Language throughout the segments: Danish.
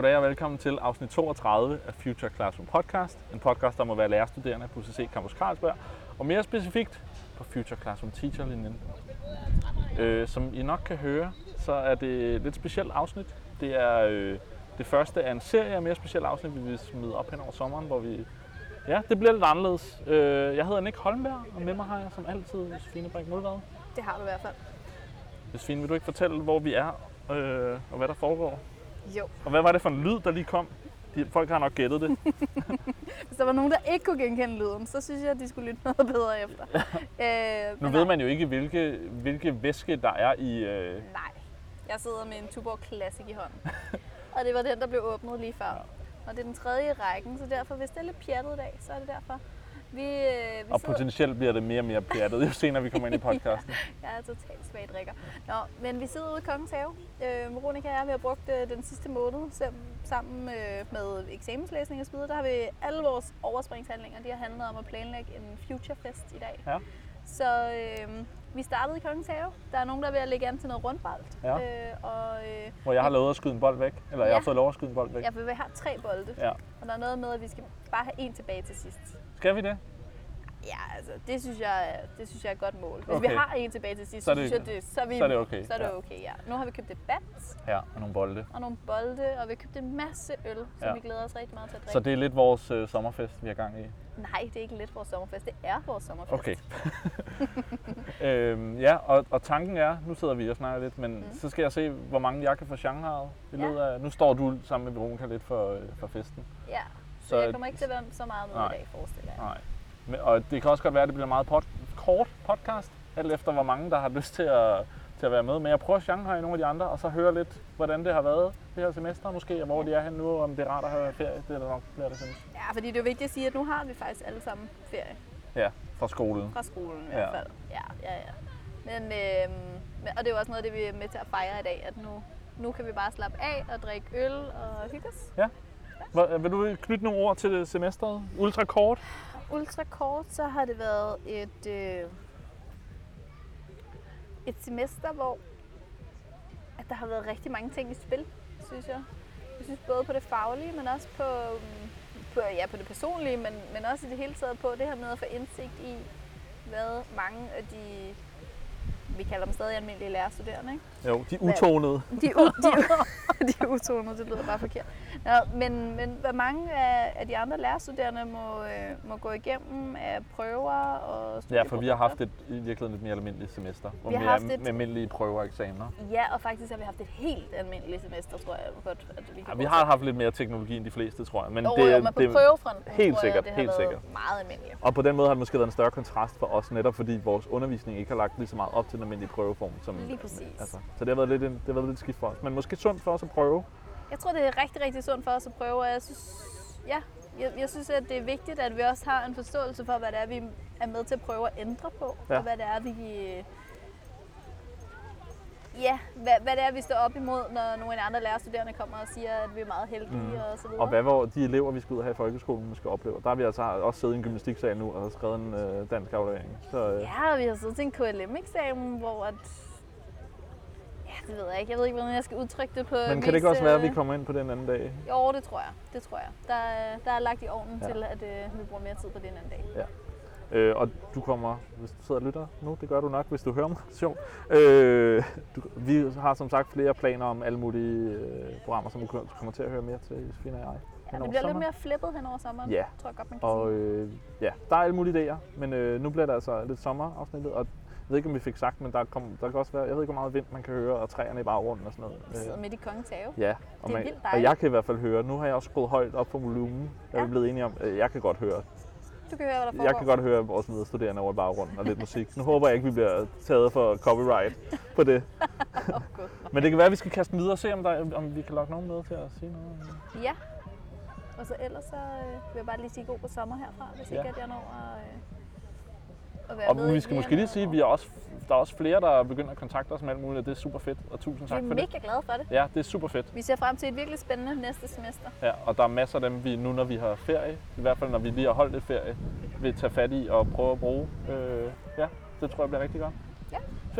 Goddag og velkommen til afsnit 32 af Future Classroom Podcast. En podcast, der må være lærerstuderende på CC Campus Carlsberg, og mere specifikt på Future Classroom Teacher-linjen. Øh, som I nok kan høre, så er det et lidt specielt afsnit. Det er øh, det første af en serie af mere specielle afsnit, vi vil smide op hen over sommeren, hvor vi... Ja, det bliver lidt anderledes. Øh, jeg hedder Nick Holmberg, og med mig har jeg som altid Josefine Brink Mulvad. Det har du i hvert fald. Josefine, vil du ikke fortælle, hvor vi er øh, og hvad der foregår? Jo. Og hvad var det for en lyd, der lige kom? De, folk har nok gættet det. Hvis der var nogen, der ikke kunne genkende lyden, så synes jeg, at de skulle lytte noget bedre efter. øh, Nu ved nej. man jo ikke, hvilke, hvilke væske der er i... Øh, Nej. Jeg sidder med en Tuborg Classic i hånden. og det var den, der blev åbnet lige før. Og det er den tredje i rækken, så derfor, hvis det er lidt pjattet i dag, så er det derfor. Vi, øh, vi og sidder... potentielt bliver det mere og mere pjattet, jo senere vi kommer ind i podcasten. Jeg er totalt svag drikker. Nå, men vi sidder ude i Kongens Have. Øh, Veronica og jeg, vi har brugt øh, den sidste måned sam- sammen øh, med eksamenslæsning og så videre. Der har vi alle vores overspringshandlinger, de har handlet om at planlægge en future fest i dag. Ja. Så øh, vi startede i Kongens Have. Der er nogen, der er ved at lægge an til noget rundbold. Ja. Øh, og øh, Hvor jeg har lovet at skyde en bold væk. Eller jeg har Ja. fået lov at skyde en bold væk. ja, for vi har tre bolde. Ja. Og der er noget med, at vi skal bare have en tilbage til sidst. Skal vi det? Ja, altså, det synes jeg, det synes jeg er et godt mål. Hvis Okay. vi har en tilbage til sidst, Så det- synes jeg, det, så, er vi, så er det okay. Så er det Ja. okay, ja. Nu har vi købt et bat, Ja, og nogle bolde. og nogle bolde, og vi har købt en masse øl, som Ja. vi glæder os rigtig meget til at drikke. Så det er lidt vores øh, sommerfest, vi har gang i. Nej, det er ikke lidt vores sommerfest, det er vores sommerfest. Okay. øhm, ja, og, og tanken er, nu sidder vi og snakker lidt, men mm. så skal jeg se, hvor mange jeg kan få Shanghai i Ja. af... Nu står du sammen med Veronica lidt for, øh, for festen. Ja, så, jeg kommer ikke til at være så meget med Nej. i dag, forestiller jeg. Nej. Men, og det kan også godt være, at det bliver meget pod- kort podcast, alt efter hvor mange, der har lyst til at, til at være med. Men jeg prøver Shanghai i nogle af de andre, og så høre lidt, hvordan det har været det her semester måske, og hvor de er hen nu, og om det er rart at have ferie. Det er der nok flere, der synes. Ja, fordi det er vigtigt at sige, at nu har vi faktisk alle sammen ferie Ja, fra skolen. fra skolen i Ja. hvert fald. Ja, ja, ja. Men, men, og det er jo også noget af det, vi er med til at fejre i dag, at nu, nu kan vi bare slappe af og drikke øl og hygge os. Hvor, vil du knytte nogle ord til det semesteret? Ultra kort? Ultra kort, så har det været et, øh, et semester, hvor at der har været rigtig mange ting i spil, synes jeg. Jeg synes både på det faglige, men også på, på, ja, på det personlige, men, men også i det hele taget på det her med at få indsigt i, hvad mange af de, vi kalder dem stadig almindelige lærerstuderende, ikke? Jo, de utonede. De, u- de, de utonede, det lyder bare forkert. Nå, men, men hvad mange af, af de andre lærerstuderende må, øh, må gå igennem af prøver og Ja, for vi har haft et i virkeligheden et mere almindeligt semester. Hvor Vi har haft et- almindelige prøver og eksamener. Ja, og faktisk har vi haft et helt almindeligt semester, tror jeg godt, at vi kan Ja, vi har haft lidt mere teknologi end de fleste, tror jeg. Men jo, det, jo, men på det, prøvefronten helt tror sikkert, jeg, det helt sikkert. meget almindeligt. Og på den måde har det måske været en større kontrast for os, netop fordi vores undervisning ikke har lagt lige så meget op til den almindelige prøveform. Som, Lige præcis. Altså, så det har været lidt, det har været lidt skidt for os. Men måske sundt for os at prøve. Jeg tror, det er rigtig, rigtig sundt for os at prøve, og jeg synes, ja, jeg, jeg synes, at det er vigtigt, at vi også har en forståelse for, hvad det er, vi er med til at prøve at ændre på, Ja. og hvad det er, vi... Ja, hvad, hvad det er, vi står op imod, når nogle af de andre lærerstuderende kommer og siger, at vi er meget heldige Mm. og så videre. Og hvad hvor de elever, vi skal ud og have i folkeskolen, måske oplever. Der har vi altså også siddet i en gymnastiksal nu og har skrevet en øh, dansk aflevering. Så øh, Ja, og vi har siddet til en KLM-eksamen, hvor at... Ja, det ved jeg ikke. Jeg ved ikke, hvordan jeg skal udtrykke det på men kan det ikke også være, at vi øh, kommer ind på den anden dag? Jo, det tror jeg. Det tror jeg. Der, er- der er lagt i ovnen Ja. ja. til, at øh, vi bruger mere tid på det en anden dag. Øh, og du kommer, hvis du sidder og lytter nu, det gør du nok, hvis du hører mig, sjov. Øh, du, vi har som sagt flere planer om alle mulige øh, programmer, som du kommer til at høre mere til, Josefine og jeg. Ja, det bliver lidt sommeren. mere flippet hen over sommeren, Ja. tror jeg godt, man kan Og sige. øh, ja, der er alle mulige idéer, men øh, nu bliver det altså lidt sommerafsnittet, og jeg ved ikke, om vi fik sagt, men der, kom, der kan også være, jeg ved ikke, hvor meget vind man kan høre, og træerne i baggrunden og sådan noget. Vi sidder midt i kongens have. ja, og, Det er man, vildt og dejligt. jeg kan i hvert fald høre, nu har jeg også skruet højt op for volumen, jeg er Ja. blevet enige om, øh, jeg kan godt høre Du kan høre, hvad der foregår. Jeg kan godt høre vores medstuderende over i baggrunden og lidt musik. Nu håber jeg ikke, vi bliver taget for copyright på det. Gud. Men det kan være, at vi skal kaste videre og se, om, der, om vi kan lokke nogen med til at sige noget. Ja. Og så ellers så øh, vil jeg bare lige sige god på sommer herfra, hvis Ja. ikke at jeg når at, øh, at være Og med vi skal måske lige sige, at vi er også, der er også flere, der begynder at kontakte os med alt muligt, og det er super fedt, og tusind Vi tak er for det. mega glade for det. Ja, det er super fedt. Vi ser frem til et virkelig spændende næste semester. Ja, og der er masser af dem, vi nu når vi har ferie, i hvert fald når vi lige har holdt lidt ferie, vil tage fat i og prøve at bruge. Øh, ja, det tror jeg bliver rigtig godt.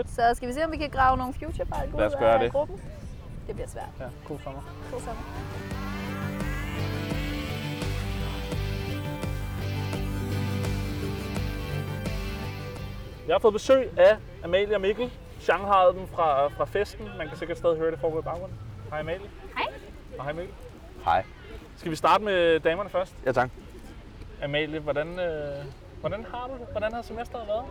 Så skal vi se, om vi kan grave nogle future ud os gøre af det. gruppen. det bliver svært. Ja, god sommer. God sommer. Jeg har fået besøg af Amalie og Mikkel. Shanghai'ede dem fra, fra festen. Man kan sikkert stadig høre det foregå i baggrunden. Hej Amalie. Hej. Og hej Mikkel. Hej. Skal vi starte med damerne først? Ja, tak. Amalie, hvordan, øh, hvordan har du det? Hvordan har semesteret været?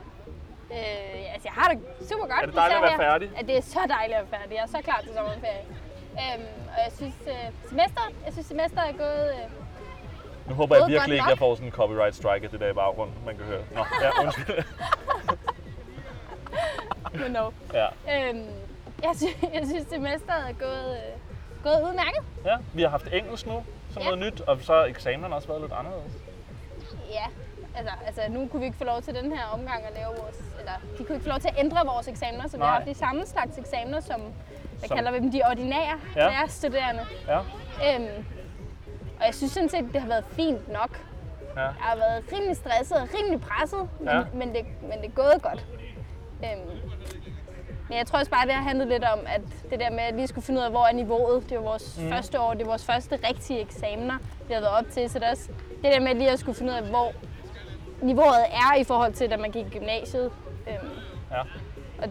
Øh, altså, jeg har det super godt. Er det dejligt at være her. færdig? Ja, det er så dejligt at være færdig. Jeg er så klar til sommerferie. Øhm, og jeg synes, øh, semester, jeg synes, semester er gået... Øh, Nu håber jeg virkelig ikke, nok. jeg får sådan en copyright strike af det der i baggrunden, man kan høre. Nå, ja, undskyld. you know. ja. Øhm, jeg, synes, jeg synes, semesteret er gået, øh, gået udmærket. ja, vi har haft engelsk nu, som Ja. noget nyt, og så har eksamenerne også været lidt anderledes. Ja, altså, altså nu kunne vi ikke få lov til den her omgang at lave vores... Eller de kunne ikke få lov til at ændre vores eksamener, så vi Nej. har haft de samme slags eksamener, som... Hvad Som- kalder vi dem? De ordinære Ja. lærerstuderende. Ja, Øhm, og jeg synes sådan set, det har været fint nok. ja. Jeg har været rimelig stresset og rimelig presset, men, ja. men, det, men det er gået godt. Øhm, men jeg tror også bare, det har handlet lidt om, at det der med at lige skulle finde ud af, hvor er niveauet. Det er vores mm. første år, det er vores første rigtige eksamener, vi har været op til. Så det også det der med lige at skulle finde ud af, hvor niveauet er i forhold til, da man gik i gymnasiet. Øhm, ja. og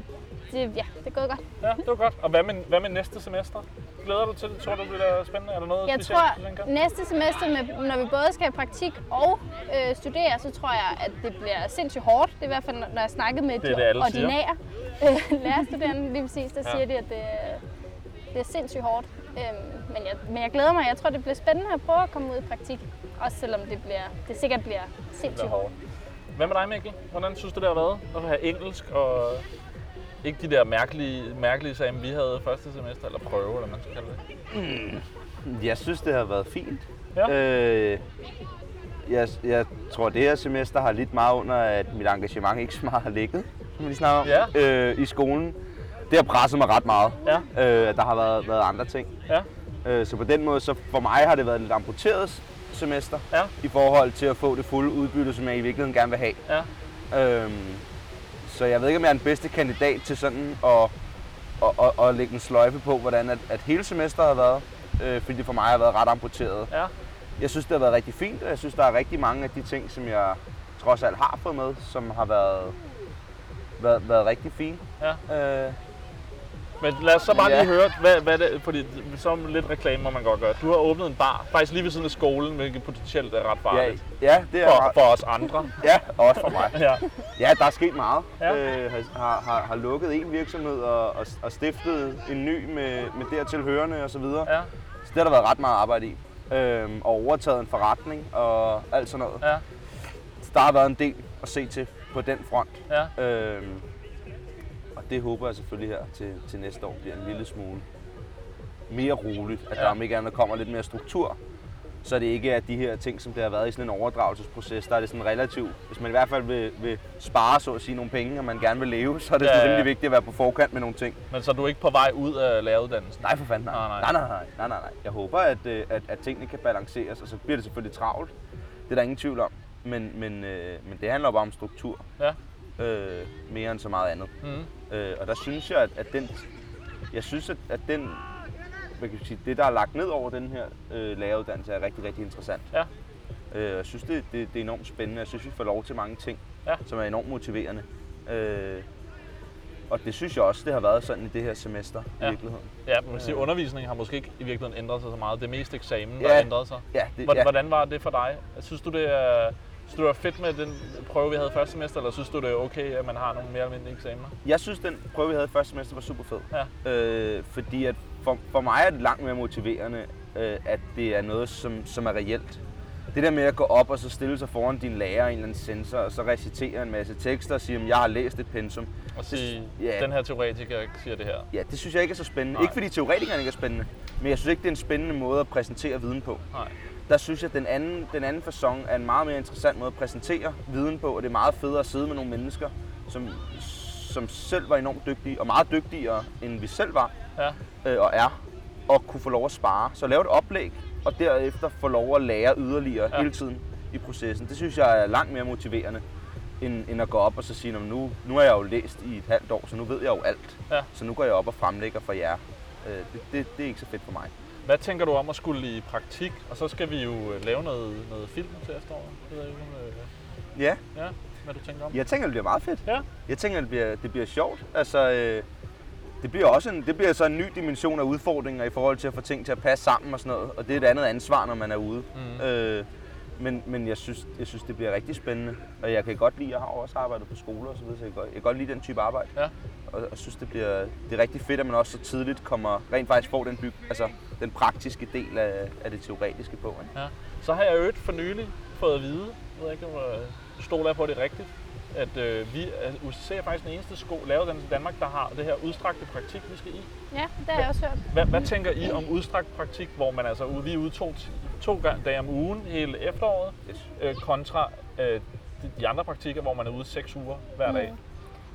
det, ja, det er gået godt. Ja, det var godt. Og hvad med, hvad med næste semester? Glæder du til det? Tror du, det bliver spændende? Er der noget Jeg specielt, tror, næste semester, med, når vi både skal have praktik og øh, studere, så tror jeg, at det bliver sindssygt hårdt. Det er i hvert fald, når jeg snakkede med Det de det, ordinære øh, lærerstuderende lige præcis, der Ja. siger de, at det, det er sindssygt hårdt. Øhm, men, jeg, men jeg glæder mig. Jeg tror, det bliver spændende at prøve at komme ud i praktik. Også selvom det, bliver, det sikkert bliver sindssygt bliver hårdt. hårdt. Hvad med dig, Mikkel? Hvordan synes du, det har været at have engelsk og ikke de der mærkelige, mærkelige sammen, vi havde første semester, eller prøve, eller man skal kalde det? Jeg synes, det har været fint. Ja. Øh, jeg, jeg tror, det her semester har lidt meget under, at mit engagement ikke så meget har ligget, som vi snakker om, Ja. øh, i skolen. Det har presset mig ret meget. Ja. Øh, der har været, været andre ting. Ja, Øh, så på den måde, så for mig har det været et lidt amputeret semester, ja, i forhold til at få det fulde udbytte, som jeg i virkeligheden gerne vil have. ja. Øhm, så jeg ved ikke, om jeg er den bedste kandidat til sådan at, at, at, at lægge en sløjfe på, hvordan at, at hele semesteret har været. Øh, fordi det for mig har været ret amputeret. ja. Jeg synes, det har været rigtig fint, og jeg synes, der er rigtig mange af de ting, som jeg trods alt har fået med, som har været, været, været rigtig fine. Ja. Øh, Men lad os så bare Ja. lige høre, hvad, hvad det, fordi så lidt reklame må man godt gøre. Du har åbnet en bar, faktisk lige ved siden af skolen, hvilket potentielt er ret ja, farligt. ja, det er For, for os andre. Ja, også for mig. Ja, Ja, der er sket meget. Ja. Øh, har, har, har lukket en virksomhed og, og, og stiftet en ny med, med dertil hørende osv. ja, Så det har der været ret meget arbejde i. Øhm, og overtaget en forretning og alt sådan noget. ja, Så der har været en del at se til på den front. ja. Øhm, og det håber jeg selvfølgelig her til, til næste år bliver en lille smule mere roligt. At Ja. der om ikke andet kommer lidt mere struktur. Så det ikke er de her ting, som det har været i sådan en overdragelsesproces. Der er det sådan relativt, hvis man i hvert fald vil, vil spare, så at sige, nogle penge, og man gerne vil leve, så er det Ja, ja, ja. vigtigt at være på forkant med nogle ting. Men så er du ikke på vej ud af læreruddannelsen? Nej, for fanden nej. Nej, nej. Nej, nej, nej. nej. Jeg håber, at, øh, at, at tingene kan balanceres, og så bliver det selvfølgelig travlt. Det er der ingen tvivl om. Men, men, øh, men det handler bare om struktur, Ja. Øh, mere end så meget andet. Mm. Øh, og der synes jeg, at, at den, jeg synes, at, at den, hvad kan sige, det der er lagt ned over den her øh, læreruddannelse er rigtig, rigtig interessant. Ja. Øh, jeg synes, det, det, det er enormt spændende. Jeg synes, vi får lov til mange ting, Ja. som er enormt motiverende. Øh, og det synes jeg også, det har været sådan i det her semester Ja. i virkeligheden. Ja, man kan sige, undervisningen har måske ikke i virkeligheden ændret sig så meget. Det er mest eksamen, der Ja. har ændret sig. Ja, det, Hvordan, ja. hvordan var det for dig? Synes du, det er, synes du, det var fedt med den prøve, vi havde første semester, eller synes du, det er okay, at man har nogle mere almindelige eksamener? Jeg synes, den prøve, vi havde første semester, var super fed. Ja. Øh, fordi at for, for mig er det langt mere motiverende, øh, at det er noget, som, som er reelt. Det der med at gå op og så stille sig foran din lærer i en eller anden sensor, og så recitere en masse tekster og sige, at jeg har læst et pensum. Og sige, ja. den her teoretiker siger det her. Ja, det synes jeg ikke er så spændende. Nej. Ikke fordi teoretikerne ikke er spændende, men jeg synes ikke, det er en spændende måde at præsentere viden på. Nej. Der synes jeg, at den anden, den anden fasong er en meget mere interessant måde at præsentere viden på, og det er meget federe at sidde med nogle mennesker, som, som selv var enormt dygtige, og meget dygtigere, end vi selv var Ja. øh, og er, og kunne få lov at spare. Så lave et oplæg, og derefter få lov at lære yderligere Ja. hele tiden i processen. Det synes jeg er langt mere motiverende, end, end at gå op og så sige, "Nå, men nu, nu har jeg jo læst i et halvt år, så nu ved jeg jo alt. Ja. Så nu går jeg op og fremlægger for jer. Øh, det, det, det er ikke så fedt for mig. Hvad tænker du om at skulle i praktik? Og så skal vi jo øh, lave noget, noget film til efteråret. Det ved jeg ikke, øh, Ja, ja, hvad du tænker om. jeg tænker, det bliver meget fedt. Ja. Jeg tænker, det bliver, det bliver sjovt. Altså, øh, det bliver også en, det bliver så en ny dimension af udfordringer i forhold til at få ting til at passe sammen og sådan noget. Og det er et andet ansvar, når man er ude. Mm. Øh, men men jeg, synes, jeg synes, det bliver rigtig spændende. Og jeg kan godt lide, jeg har også arbejdet på skoler og så videre, så jeg kan godt, jeg kan godt lide den type arbejde. Ja. Og jeg synes, det bliver det er rigtig fedt, at man også så tidligt kommer, rent faktisk får den, byg, altså, den praktiske del af, af det teoretiske på. Ikke? Ja. Så har jeg jo for nylig fået at vide, jeg ved ikke, om øh, du stoler på, det rigtigt, at øh, vi, at UCC er faktisk den eneste sko, lavet i Danmark, der har det her udstrakte praktik, vi skal i. Ja, det har jeg også hørt. Hvad, hvad tænker I om udstrakt praktik, hvor man altså vi er ude to, to gange dage om ugen hele efteråret, Yes. øh, kontra øh, de, de andre praktikker, hvor man er ude seks uger hver dag? Mm.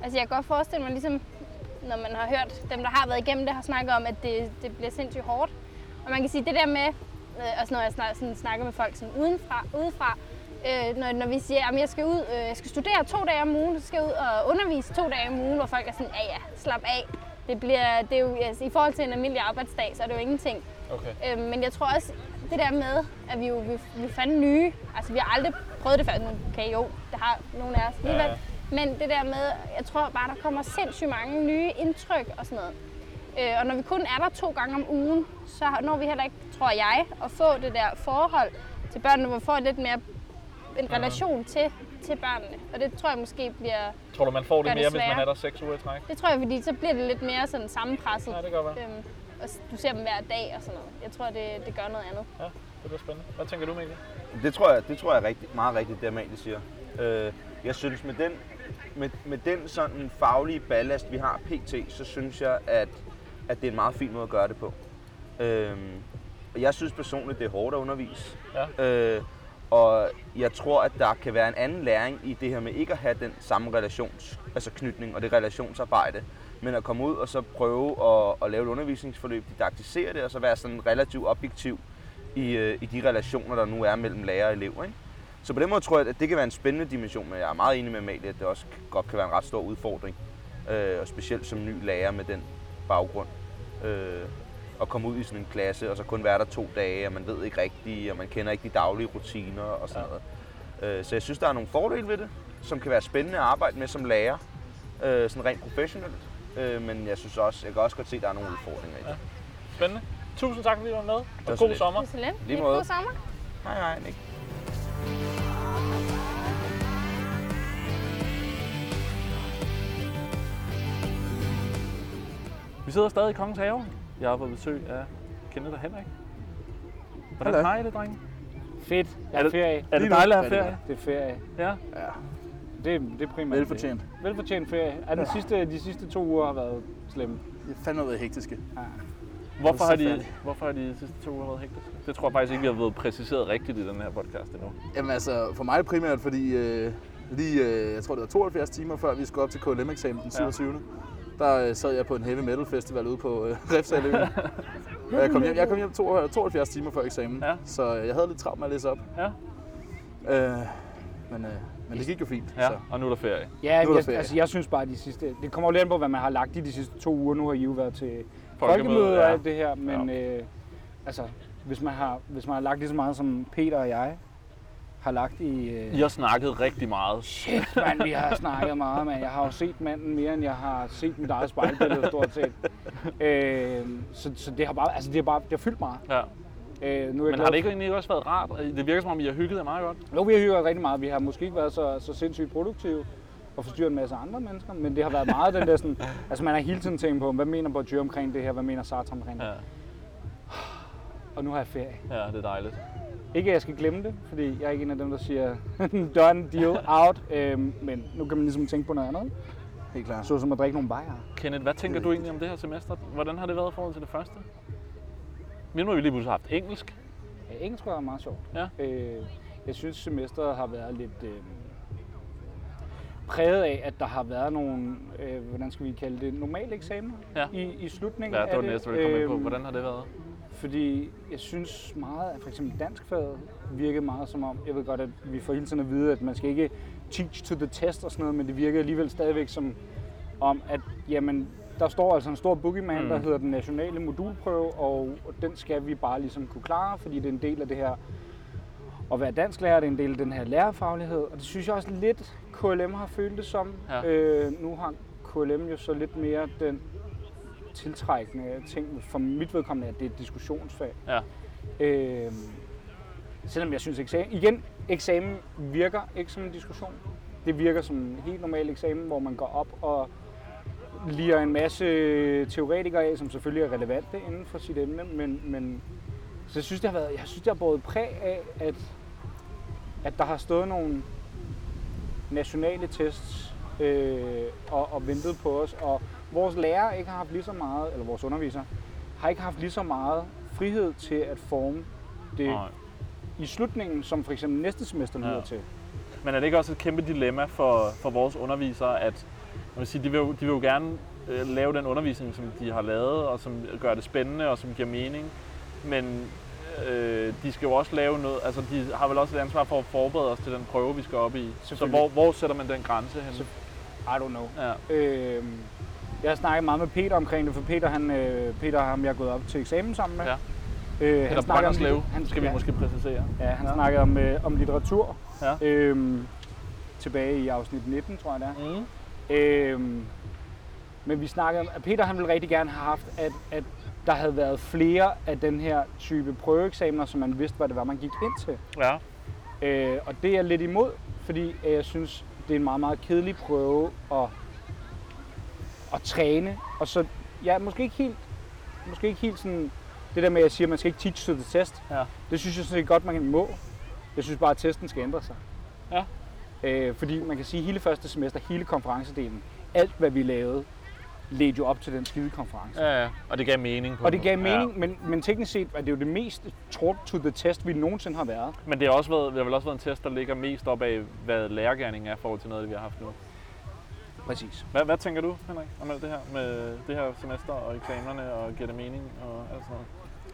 Altså jeg kan godt forestille mig, ligesom når man har hørt dem, der har været igennem det, har snakket om, at det, det bliver sindssygt hårdt. Og man kan sige, det der med, øh, også når jeg snak, sådan, snakker med folk sådan udenfra, udefra, øh, når, når vi siger, at jeg skal ud, øh, jeg skal studere to dage om ugen, så skal jeg ud og undervise to dage om ugen, hvor folk er sådan, ja ja, slap af. Det bliver, det er jo, altså, I forhold til en almindelig arbejdsdag, så er det jo ingenting. Okay. Øh, men jeg tror også, det der med, at vi jo vi, vi fandt nye, altså vi har aldrig prøvet det før, nu okay jo, det har nogle af os Ja, alligevel, ja. men det der med, jeg tror bare, der kommer sindssygt mange nye indtryk og sådan noget. Øh, og når vi kun er der to gange om ugen, så når vi heller ikke, tror jeg, at få det der forhold til børnene, hvor vi får lidt mere en relation til, til børnene. Og det tror jeg måske bliver, Tror du, man får det Gør det mere, hvis man er der seks uger i træk? det tror jeg, fordi så bliver det lidt mere sådan sammenpresset. Ja, det være. Øhm, og du ser dem hver dag og sådan noget. Jeg tror, det, det gør noget andet. Ja, det bliver spændende. Hvad tænker du, Mikkel? Det tror jeg, det tror jeg er rigtig, meget rigtigt, det Amalie siger. Øh, jeg synes, med den, med, med den sådan faglige ballast, vi har pt., så synes jeg, at, at det er en meget fin måde at gøre det på. Øh, og jeg synes personligt, det er hårdt at undervise. Ja. Øh, og jeg tror, at der kan være en anden læring i det her med ikke at have den samme relations, altså knytning og det relationsarbejde, men at komme ud og så prøve at, at lave et undervisningsforløb, didaktisere det, og så være sådan relativt objektiv i, øh, i de relationer, der nu er mellem lærer og elever. Ikke? Så på den måde tror jeg, at det kan være en spændende dimension, men jeg er meget enig med Amalie, at det også godt kan være en ret stor udfordring. Øh, og specielt som ny lærer med den baggrund. Øh, at komme ud i sådan en klasse, og så kun være der to dage, og man ved ikke rigtigt, og man kender ikke de daglige rutiner og sådan Ja. noget. Øh, så jeg synes, der er nogle fordele ved det, som kan være spændende at arbejde med som lærer, øh, sådan rent professionelt. Øh, men jeg synes også, jeg kan også godt se, at der er nogle udfordringer i det. Ja. Spændende. Tusind tak, fordi du var med, var og så god lidt. sommer. Det. Lige måde. God sommer. Nej, nej, ikke. Vi sidder stadig i Kongens Have. Jeg har fået besøg af Kenneth og Henrik. Hvordan Hallo. har I det, drenge? Fedt. Jeg Er er det- ferie. Er det dejligt at have Ja, ferie? Det er ferie. Ja. Ja. Det, er- det er primært Velfortjent. Det. Velfortjent ferie. Ja, den sidste, de sidste to uger har været slemme. Det er fandme været hektiske. Ja. Hvorfor har, de, hvorfor har de sidste to uger været hektiske? Det tror jeg faktisk ikke, vi har været præciseret rigtigt i den her podcast endnu. Jamen altså, for mig primært, fordi øh, lige, øh, jeg tror det var 72 timer før vi skulle op til KLM-eksamen den 27. Der øh, sad jeg på en heavy metal festival ude på øh, Refsaløen. Og jeg kom hjem, jeg kom hjem to- 72 timer før eksamen, Ja. så øh, jeg havde lidt travlt med at læse op. Ja. Øh, men, øh, men det gik jo fint. Ja, Så. og nu er der ferie. Ja, Nu er der jeg, ferie. altså, jeg synes bare, at de sidste... Det kommer jo lidt an på, hvad man har lagt i de sidste to uger. Nu har I jo været til Folkemøde, og ja. alt det her, men øh, altså, hvis man, har, hvis man har lagt lige så meget som Peter og jeg har lagt i... Øh, I har snakket rigtig meget. Shit, mand, vi har snakket meget, mand. Jeg har jo set manden mere, end jeg har set mit eget spejlbillede, stort set. Øh, så, så det har bare, altså det har bare, det har fyldt meget. Ja. Øh, nu er jeg Men har det ikke egentlig også været rart? Det virker som om, I har hygget jer meget godt. Jo, vi har hygget os rigtig meget. Vi har måske ikke været så, så sindssygt produktive og forstyrret en masse andre mennesker, men det har været meget den der sådan, altså man har hele tiden tænkt på, hvad mener Bourdieu omkring det her, hvad mener Sartre omkring det, Ja, og nu har jeg ferie. ja det er dejligt. Ikke at jeg skal glemme det, fordi jeg er ikke en af dem, der siger, done, deal, out, øhm, men nu kan man ligesom tænke på noget andet, Helt klart. så som at drikke nogle bajer. Kenneth, hvad tænker du egentlig om det her semester? Hvordan har det været i forhold til det første? Nu har vi lige pludselig haft engelsk. Ja, engelsk var meget sjovt. Ja. Øh, jeg synes, semesteret har været lidt øh, præget af, at der har været nogle, øh, hvordan skal vi kalde det, normale eksamener Ja. i, i slutningen Ja, af det var det næste, vi kom ind på. Øhm, Hvordan har det været? Fordi jeg synes meget, at for eksempel danskfaget virkede meget som om, jeg ved godt, at vi får hele tiden at vide, at man skal ikke teach to the test og sådan noget, men det virkede alligevel stadigvæk som om, at jamen, der står altså en stor boogeyman, Mm. der hedder den nationale modulprøve, og den skal vi bare ligesom kunne klare, fordi det er en del af det her at være dansklærer, det er en del af den her lærerfaglighed, og det synes jeg også lidt, KLM har følt det som. Ja. Øh, nu har KLM jo så lidt mere den tiltrækkende ting, for mit vedkommende, at det er et diskussionsfag. Ja. Øh, selvom jeg synes, eksamen, igen, eksamen virker ikke som en diskussion. Det virker som en helt normal eksamen, hvor man går op og liger en masse teoretikere af, som selvfølgelig er relevante inden for sit emne, men, men så jeg synes, det har været, jeg synes, det har båret præg af, at, at der har stået nogle nationale tests øh, og, og ventet på os, og vores lærere ikke har haft lige så meget, eller vores undervisere, har ikke haft lige så meget frihed til at forme det Nej. i slutningen, som for eksempel næste semester lyder Ja. til. Men er det ikke også et kæmpe dilemma for, for vores undervisere, at man vil sige, de, vil jo, de vil jo gerne øh, lave den undervisning, som de har lavet, og som gør det spændende, og som giver mening. Men øh, de skal jo også lave noget, altså de har vel også et ansvar for at forberede os til den prøve, vi skal op i. Så hvor, hvor sætter man den grænse hen? I don't know. Ja. Øh, jeg har snakket meget med Peter omkring det, for Peter, han, øh, Peter har ham, jeg er gået op til eksamen sammen med. Ja. Øh, Peter snakker om han, skal vi ja, måske præcisere. Ja, han Ja. ja. snakkede om, øh, om litteratur. Ja. Øhm, tilbage i afsnit 19, tror jeg det er. Mm. Øhm, men vi snakkede om, at Peter han ville rigtig gerne have haft, at, at der havde været flere af den her type prøveeksamener, så man vidste, hvad det var, man gik ind til. Ja. Øh, og det er jeg lidt imod, fordi øh, jeg synes, det er en meget, meget kedelig prøve at, at træne. Og så, ja, måske ikke helt, måske ikke helt sådan, det der med, at jeg siger, at man skal ikke teach to the test. Ja. Det synes jeg sådan set godt, man må. Jeg synes bare, at testen skal ændre sig. Ja. Øh, fordi man kan sige, at hele første semester, hele konferencedelen, alt hvad vi lavede, ledte jo op til den skide konference. Ja, ja. Og det gav mening på Og det gav mening, men, men teknisk set er det jo det mest taught to the test, vi nogensinde har været. Men det har, også været, det har vel også været en test, der ligger mest op af, hvad lærergærningen er forhold til noget, vi har haft nu. Præcis. Hvad, hvad tænker du, Henrik, om alt det her med det her semester og eksamenerne og giver det mening og alt sådan noget?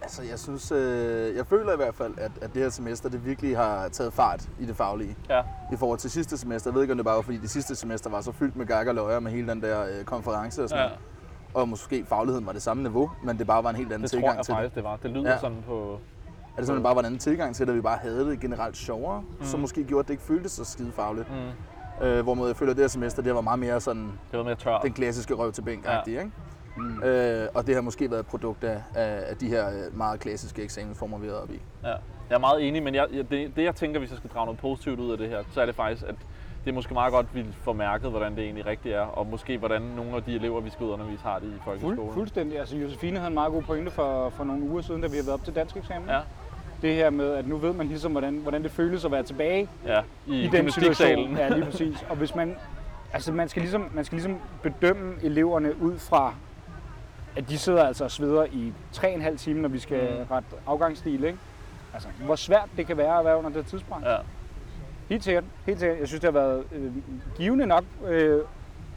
Altså, jeg synes, øh, jeg føler i hvert fald, at, at det her semester, det virkelig har taget fart i det faglige. Ja. I forhold til sidste semester. Jeg ved ikke, om det bare var, fordi det sidste semester var så fyldt med gag og løjer med hele den der øh, konference og sådan Ja, noget. Og måske fagligheden var det samme niveau, men det bare var en helt anden det tror tilgang jeg til det. faktisk, det var. Det lyder Ja. sådan på... At det simpelthen bare var en anden tilgang til det, at vi bare havde det generelt sjovere, mm. som Mm. måske gjorde, at det ikke føltes så skide fagligt. Mm, Øh, hvorimod jeg føler, at det her semester, det var meget mere sådan det var mere tørt. den klassiske røv til bænk Ja. ikke? Mm. Øh, og det har måske været et produkt af, af, af de her øh, meget klassiske eksamensformer, vi har oppe i. Ja. Jeg er meget enig, men jeg, jeg, det, det jeg tænker, hvis jeg skal drage noget positivt ud af det her, så er det faktisk, at det er måske meget godt, at vi får mærket, hvordan det egentlig rigtigt er, og måske hvordan nogle af de elever, vi skal ud undervise, har det i folkeskolen. Fuld, fuldstændig. Altså Josefine havde en meget god pointe for, for nogle uger siden, da vi havde været op til dansk eksamen. Ja, Det her med, at nu ved man ligesom, hvordan, hvordan det føles at være tilbage ja. I, i, den situation. Ja, lige præcis. Og hvis man, altså man skal, ligesom, man skal ligesom bedømme eleverne ud fra, at de sidder altså og sveder i 3,5 timer, når vi skal Mm. rette afgangsstil, ikke? Altså, hvor svært det kan være at være under det tidspunkt. Ja. Helt sikkert. Helt sikkert. Jeg synes, det har været øh, givende nok øh,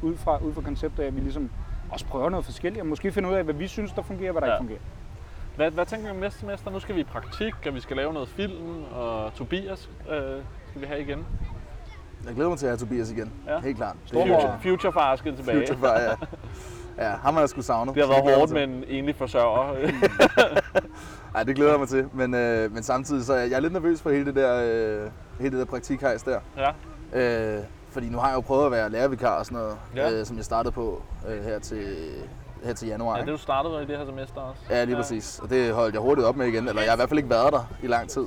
ud, fra, ud fra konceptet at vi ligesom også prøver noget forskelligt, og måske finde ud af, hvad vi synes, der fungerer, og hvad der Ja. ikke fungerer. Hvad, hvad tænker vi om næste semester? Nu skal vi i praktik, og vi skal lave noget film, og Tobias øh, skal vi have igen. Jeg glæder mig til at have Tobias igen. Ja. Helt klart. Future, future far skal tilbage. Future far, ja. Ja, ham har jeg sgu savnet. Det har været hårdt jeg med mig en enlig forsørger. til. Ej, det glæder jeg mig til. Men, øh, men samtidig så er jeg, jeg er lidt nervøs for hele det der, øh, hele det der praktikhejs der. ja. Øh, fordi nu har jeg jo prøvet at være lærervikar og sådan noget, Ja. øh, som jeg startede på øh, her, til, her til januar. ja, det du startede i det her semester også. Ja, lige præcis. Og det holdt jeg hurtigt op med igen. Eller jeg har i hvert fald ikke været der i lang tid.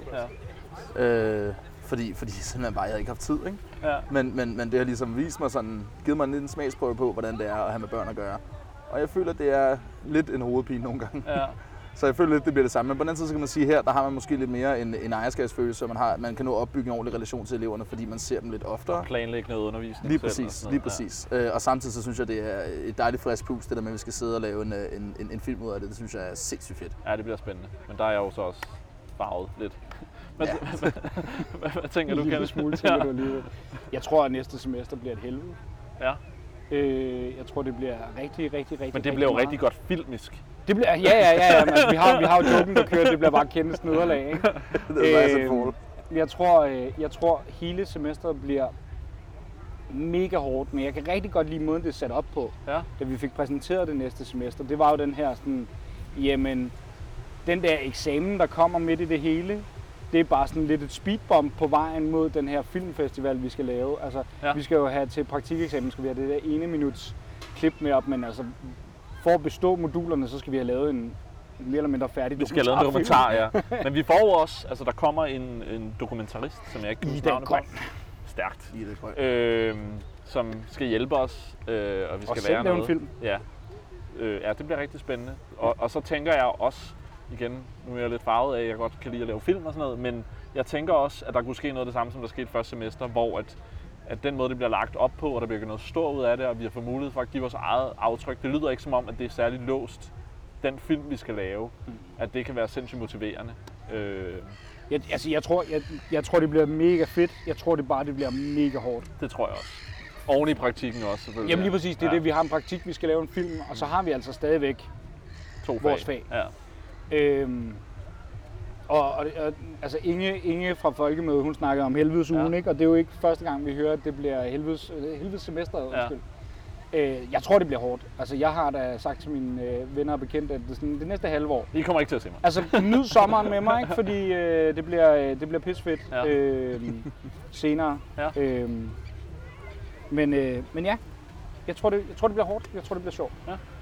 Ja. Øh, fordi, fordi simpelthen bare, jeg havde ikke haft tid. Ikke? Ja. Men, men, men det har ligesom vist mig sådan, givet mig en lille smagsprøve på, hvordan det er at have med børn at gøre. Og jeg føler, det er lidt en hovedpine nogle gange. ja. Så jeg føler lidt, det bliver det samme. Men på den anden side, så kan man sige, her der har man måske lidt mere en, en ejerskabsfølelse, og man, har, man kan nå at opbygge en ordentlig relation til eleverne, fordi man ser dem lidt oftere. Planlægge noget undervisning Lige selv og præcis, sådan lige præcis. Øh, og samtidig så synes jeg, det er et dejligt frisk pus, det der med, at vi skal sidde og lave en, øh, en, en, en film ud af det. Det synes jeg er sindssygt fedt. Ja. ja, det bliver spændende. Men der er jeg jo så også farvet lidt. Hvad, Ja. hvad, hvad, hvad tænker du, En lille smule, tænker du alligevel. Jeg tror, at næste semester bliver et helvede. Ja. Øh, jeg tror, det bliver rigtig, rigtig, rigtig Men det bliver jo rigtig godt filmisk. Det bliver, ja, ja, ja, ja. Men vi, har, vi har jo joken, der kører, det bliver bare kendt nederlag, ikke? Det er et fall. Jeg tror, øh, jeg tror hele semesteret bliver mega hårdt, men jeg kan rigtig godt lide måden, det er sat op på. Ja. Da vi fik præsenteret det næste semester, det var jo den her sådan, jamen, den der eksamen, der kommer midt i det hele, det er bare sådan lidt et speedbump på vejen mod den her filmfestival, vi skal lave. Altså, Ja. vi skal jo have til praktikeksamen, skal vi have det der ene minuts klip med op, men altså, for at bestå modulerne, så skal vi have lavet en mere eller mindre færdig Vi skal lave en dokumentar, ja. Men vi får også, altså der kommer en, en dokumentarist, som jeg ikke kan huske navnet på. Stærkt. I. Øh, som skal hjælpe os, øh, og vi skal Og være lave en noget. film. Ja. Øh, ja, det bliver rigtig spændende. Og, og så tænker jeg også, igen, nu er jeg lidt farvet af, at jeg godt kan lide at lave film og sådan noget, men jeg tænker også, at der kunne ske noget af det samme, som der skete første semester, hvor at, at den måde, det bliver lagt op på, og der bliver noget stort ud af det, og vi har fået mulighed for at give vores eget aftryk. Det lyder ikke som om, at det er særligt låst, den film, vi skal lave, Mm. at det kan være sindssygt motiverende. Øh, Jeg, altså, jeg tror, jeg, jeg tror, det bliver mega fedt. Jeg tror det bare, det bliver mega hårdt. det tror jeg også. Oven i praktikken også, selvfølgelig. Jamen lige præcis, det er Ja. det, vi har en praktik, vi skal lave en film, og så har vi altså stadigvæk To vores fag. Ja. Øhm, og, og, og altså Inge, Inge fra Folkemødet, hun snakker om helvedes ugen, Ja. ikke? og det er jo ikke første gang, vi hører, at det bliver helvedes, helvedes semester. Ja. Ja. Øh, jeg tror, det bliver hårdt. Altså, jeg har da sagt til mine øh, venner og bekendte, at det, sådan, det næste halve år, I kommer ikke til at se mig. Altså, nyd sommeren med mig, ikke? fordi øh, det, bliver, øh, det bliver pisfedt Ja. ja. øh, senere. Ja. Øh, men, øh, men ja, jeg tror, det, jeg tror, det bliver hårdt. Jeg tror, det bliver sjovt.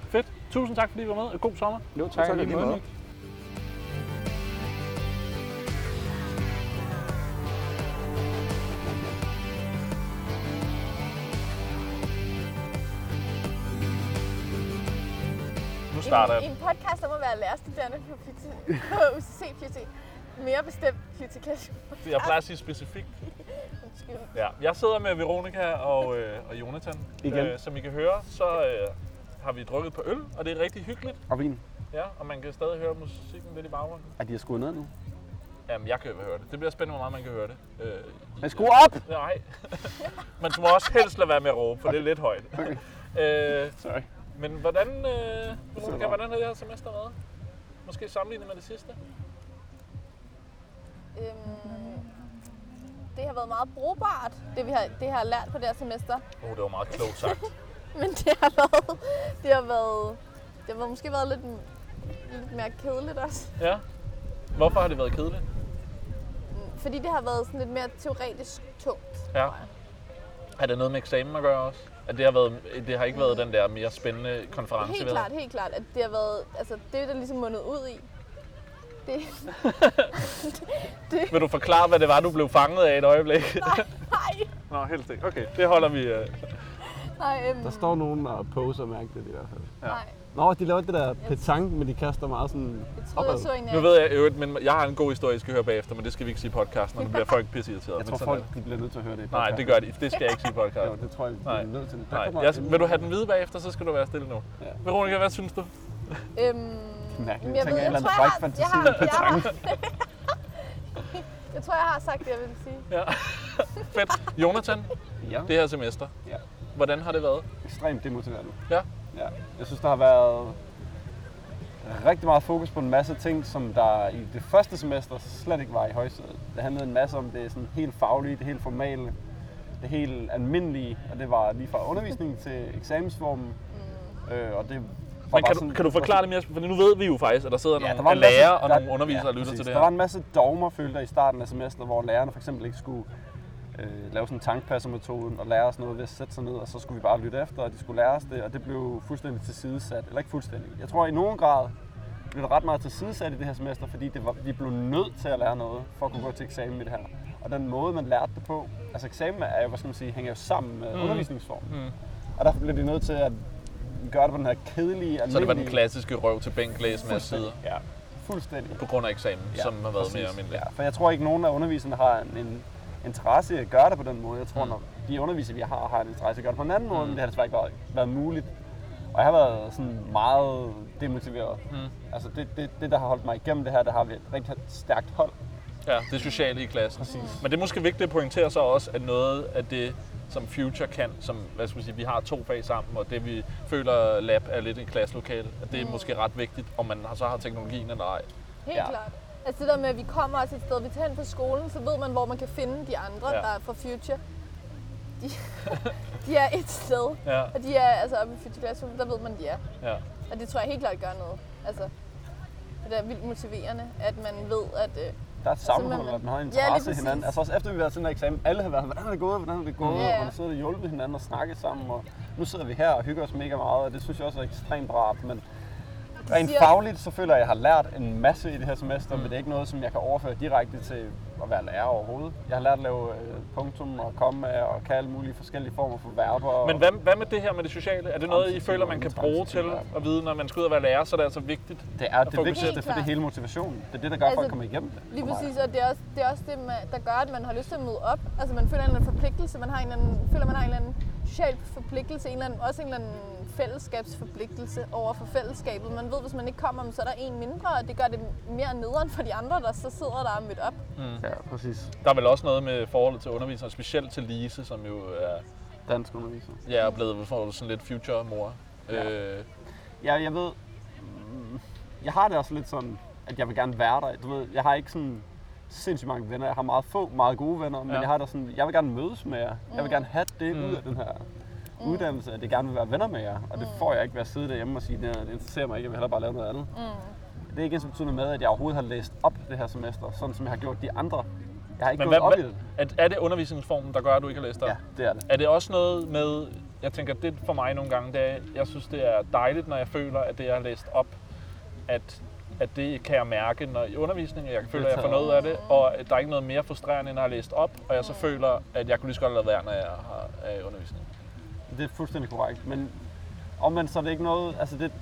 Fedt. Tusind tak, fordi I var med, god sommer. Jo, tak, tak, lige måde. Starter I, I jeg. en podcast om at være lærerstuderende på, UCC FUT. Mere bestemt FUT Jeg plejer at sige specifikt. Undskyld. Ja, jeg sidder med Veronica og, øh, og Jonathan. Igen. Øh, som I kan høre, så øh, har vi drukket på øl, og det er rigtig hyggeligt. Og vin. Ja, og man kan stadig høre musikken lidt i baggrunden. Er de har skruet ned nu? Jamen, jeg kan jo høre det. Det bliver spændende, hvor meget man kan høre det. Øh, i- Men skru op! Nej. Men du må også helst lade være med at råbe, for det er lidt højt. Okay. Øh, Sorry. Men hvordan, øh, bare. hvordan har det her semester været? Måske sammenlignet med det sidste? Øhm, det har været meget brugbart, det vi har, det har lært på det her semester. Oh, det var meget klogt sagt. Men det har været, det har været, det har måske været lidt, lidt mere kedeligt også. ja. Hvorfor har det været kedeligt? Fordi det har været sådan lidt mere teoretisk tungt. Ja. Er det noget med eksamen at gøre også? At det har, været, det har ikke været den der mere spændende konference, Helt klart, helt klart, at det har været, altså det der ligesom mundet ud i. Det, Vil du forklare, hvad det var, du blev fanget af et øjeblik? nej, nej, Nå, helst ikke. Okay, det holder vi. Uh... nej, øhm, Der står nogen og poser mærkeligt i hvert fald. nej. Nå, de laver det der petanque, men de kaster meget sådan Jeg troede, jeg så en Nu ved jeg øvrigt, men jeg har en god historie, I skal høre bagefter, men det skal vi ikke sige i podcasten, og nu bliver folk pisse irriteret. Jeg tror folk, de bliver nødt til at høre det i Nej, podcasten. det gør de. Det skal jeg ikke sige i Jo, podcasten. det tror jeg, de Nej. bliver nødt til. Der Nej, jeg, vil du have den hvide bagefter, så skal du være stille nu. Ja. Veronica, hvad synes du? Øhm, Mærkeligt. jeg, Jeg tænker, ved, jeg, eller tror, jeg, har, jeg, har, jeg, har, jeg tror, jeg har sagt det, jeg ville sige. Ja. Fedt. Jonathan, Ja, det her semester. Ja. Hvordan har det været? ekstremt demotiverende. Ja. ja. Jeg synes, der har været rigtig meget fokus på en masse ting, som der i det første semester slet ikke var i højsædet. Det handlede en masse om det sådan helt faglige, det helt formale, det helt almindelige, og det var lige fra undervisning til eksamensformen. Mm. Øh, og det var Men kan, sådan, du, kan du forklare det mere? For nu ved vi jo faktisk, at der sidder Ja, nogle der var en masse- lærere og der- nogle undervisere og lytter præcis. til det Der var her. en masse dogmer, følte jeg, i starten af semesteret, hvor lærerne for eksempel ikke skulle øh, lave sådan en tankpassermetoden og lære os noget ved at sætte sig ned, og så skulle vi bare lytte efter, og de skulle lære os det, og det blev fuldstændig tilsidesat. Eller ikke fuldstændig. Jeg tror, i nogen grad blev det ret meget tilsidesat i det her semester, fordi det var, vi blev nødt til at lære noget for at kunne gå til eksamen i det her. Og den måde, man lærte det på, altså eksamen er jo, hvad skal man sige, hænger jo sammen med Mm. undervisningsformen. Mm. Og derfor blev de nødt til at gøre det på den her kedelige, Så det var den almindelige- klassiske røv til bænk læs med sider. Ja, fuldstændig. På grund af eksamen, ja, som har været præcis. mere almindelig. Ja, for jeg tror ikke, nogen af underviserne har en, en interesse i at gøre det på den måde. Jeg tror, Mm. når de undervisere, vi har, har en interesse i at gøre det på en anden måde, Mm. men det har desværre ikke været, været muligt. Og jeg har været sådan meget demotiveret. Mm. Altså det, det, det, der har holdt mig igennem det her, der har vi et rigtig stærkt hold. Ja, det sociale i klassen. Præcis. Men det er måske vigtigt at pointere så også, at noget af det, som Future kan, som hvad skal vi sige, vi har to fag sammen, og det vi føler lab er lidt i klasselokale, at det er Mm. måske ret vigtigt, om man har- så har teknologien eller ej. Helt Ja. klart. Altså det der med, at vi kommer også et sted, vi tager hen på skolen, så ved man, hvor man kan finde de andre, Ja. ja. der er fra Future. de, de er et sted. Ja, Og de er altså oppe i Future Classroom, der ved man, de er. ja. Og det tror jeg helt klart gør noget. Altså, det er vildt motiverende, at man ved, at... Øh, Der er et sammenhold, man- at man har Ja, interesse i præcis. hinanden. Altså også efter vi har været til den her eksamen, alle har været, hvordan er det gået, hvordan er det gået, Ja, og ja. man har siddet og hjulpet hinanden og snakket sammen, og nu sidder vi her og hygger os mega meget, og det synes jeg også er ekstremt rart, men rent siger- fagligt, så føler jeg, at jeg har lært en masse i det her semester, men det er ikke noget, som jeg kan overføre direkte til at være lærer overhovedet. Jeg har lært at lave øh, punktum og komma og kan alle mulige forskellige former for verber. Men hvad, hvad med det her med det sociale? Er det noget, I føler, man kan bruge til at vide, når man skal ud og være lærer, så er det altså vigtigt? det er det vigtigste, for det er hele motivationen. Det er det, der gør, Altså, at komme igennem det. lige præcis, og det er også det, er også det der gør, at man har lyst til at møde op. Altså man føler en eller anden forpligtelse, man har en eller anden, føler, man har en eller anden social forpligtelse, en eller anden, også en eller anden fællesskabsforpligtelse over for fællesskabet. Man ved, hvis man ikke kommer, så er der en mindre, og det gør det mere nederen for de andre, der så sidder der og mødt op. Ja, præcis. Der er vel også noget med forholdet til undervisere, specielt til Lise, som jo er, Dansk underviser. ja, er blevet for sådan lidt future-mor. Ja. Øh, Ja, jeg ved, mm, jeg har det også lidt sådan, at jeg vil gerne være der. Du ved, jeg har ikke sådan sindssygt mange venner. Jeg har meget få, meget gode venner, men Ja. jeg har da sådan, jeg vil gerne mødes med jer. Jeg vil gerne have det Mm. ud af den her uddannelse, at jeg gerne vil være venner med jer. Og det får jeg ikke ved at sidde derhjemme og sige, det, det interesserer mig ikke, jeg vil hellere bare lave noget andet. Det er ikke ens betydende med, at jeg overhovedet har læst op det her semester, sådan som jeg har gjort de andre. Jeg har ikke men gået hvad, op i hvad, det. er, er det undervisningsformen, der gør, at du ikke har læst op? Ja, det er det. Er det også noget med, jeg tænker, det for mig nogle gange, det er, jeg synes, det er dejligt, når jeg føler, at det, jeg har læst op, at, at det kan jeg mærke når i undervisningen, jeg føler, at jeg får noget af det, og der er ikke noget mere frustrerende, end at have læst op, og jeg så føler, at jeg kunne lige så godt lade være, når jeg har i undervisning. Det er fuldstændig korrekt, men omvendt så er det ikke noget, altså det,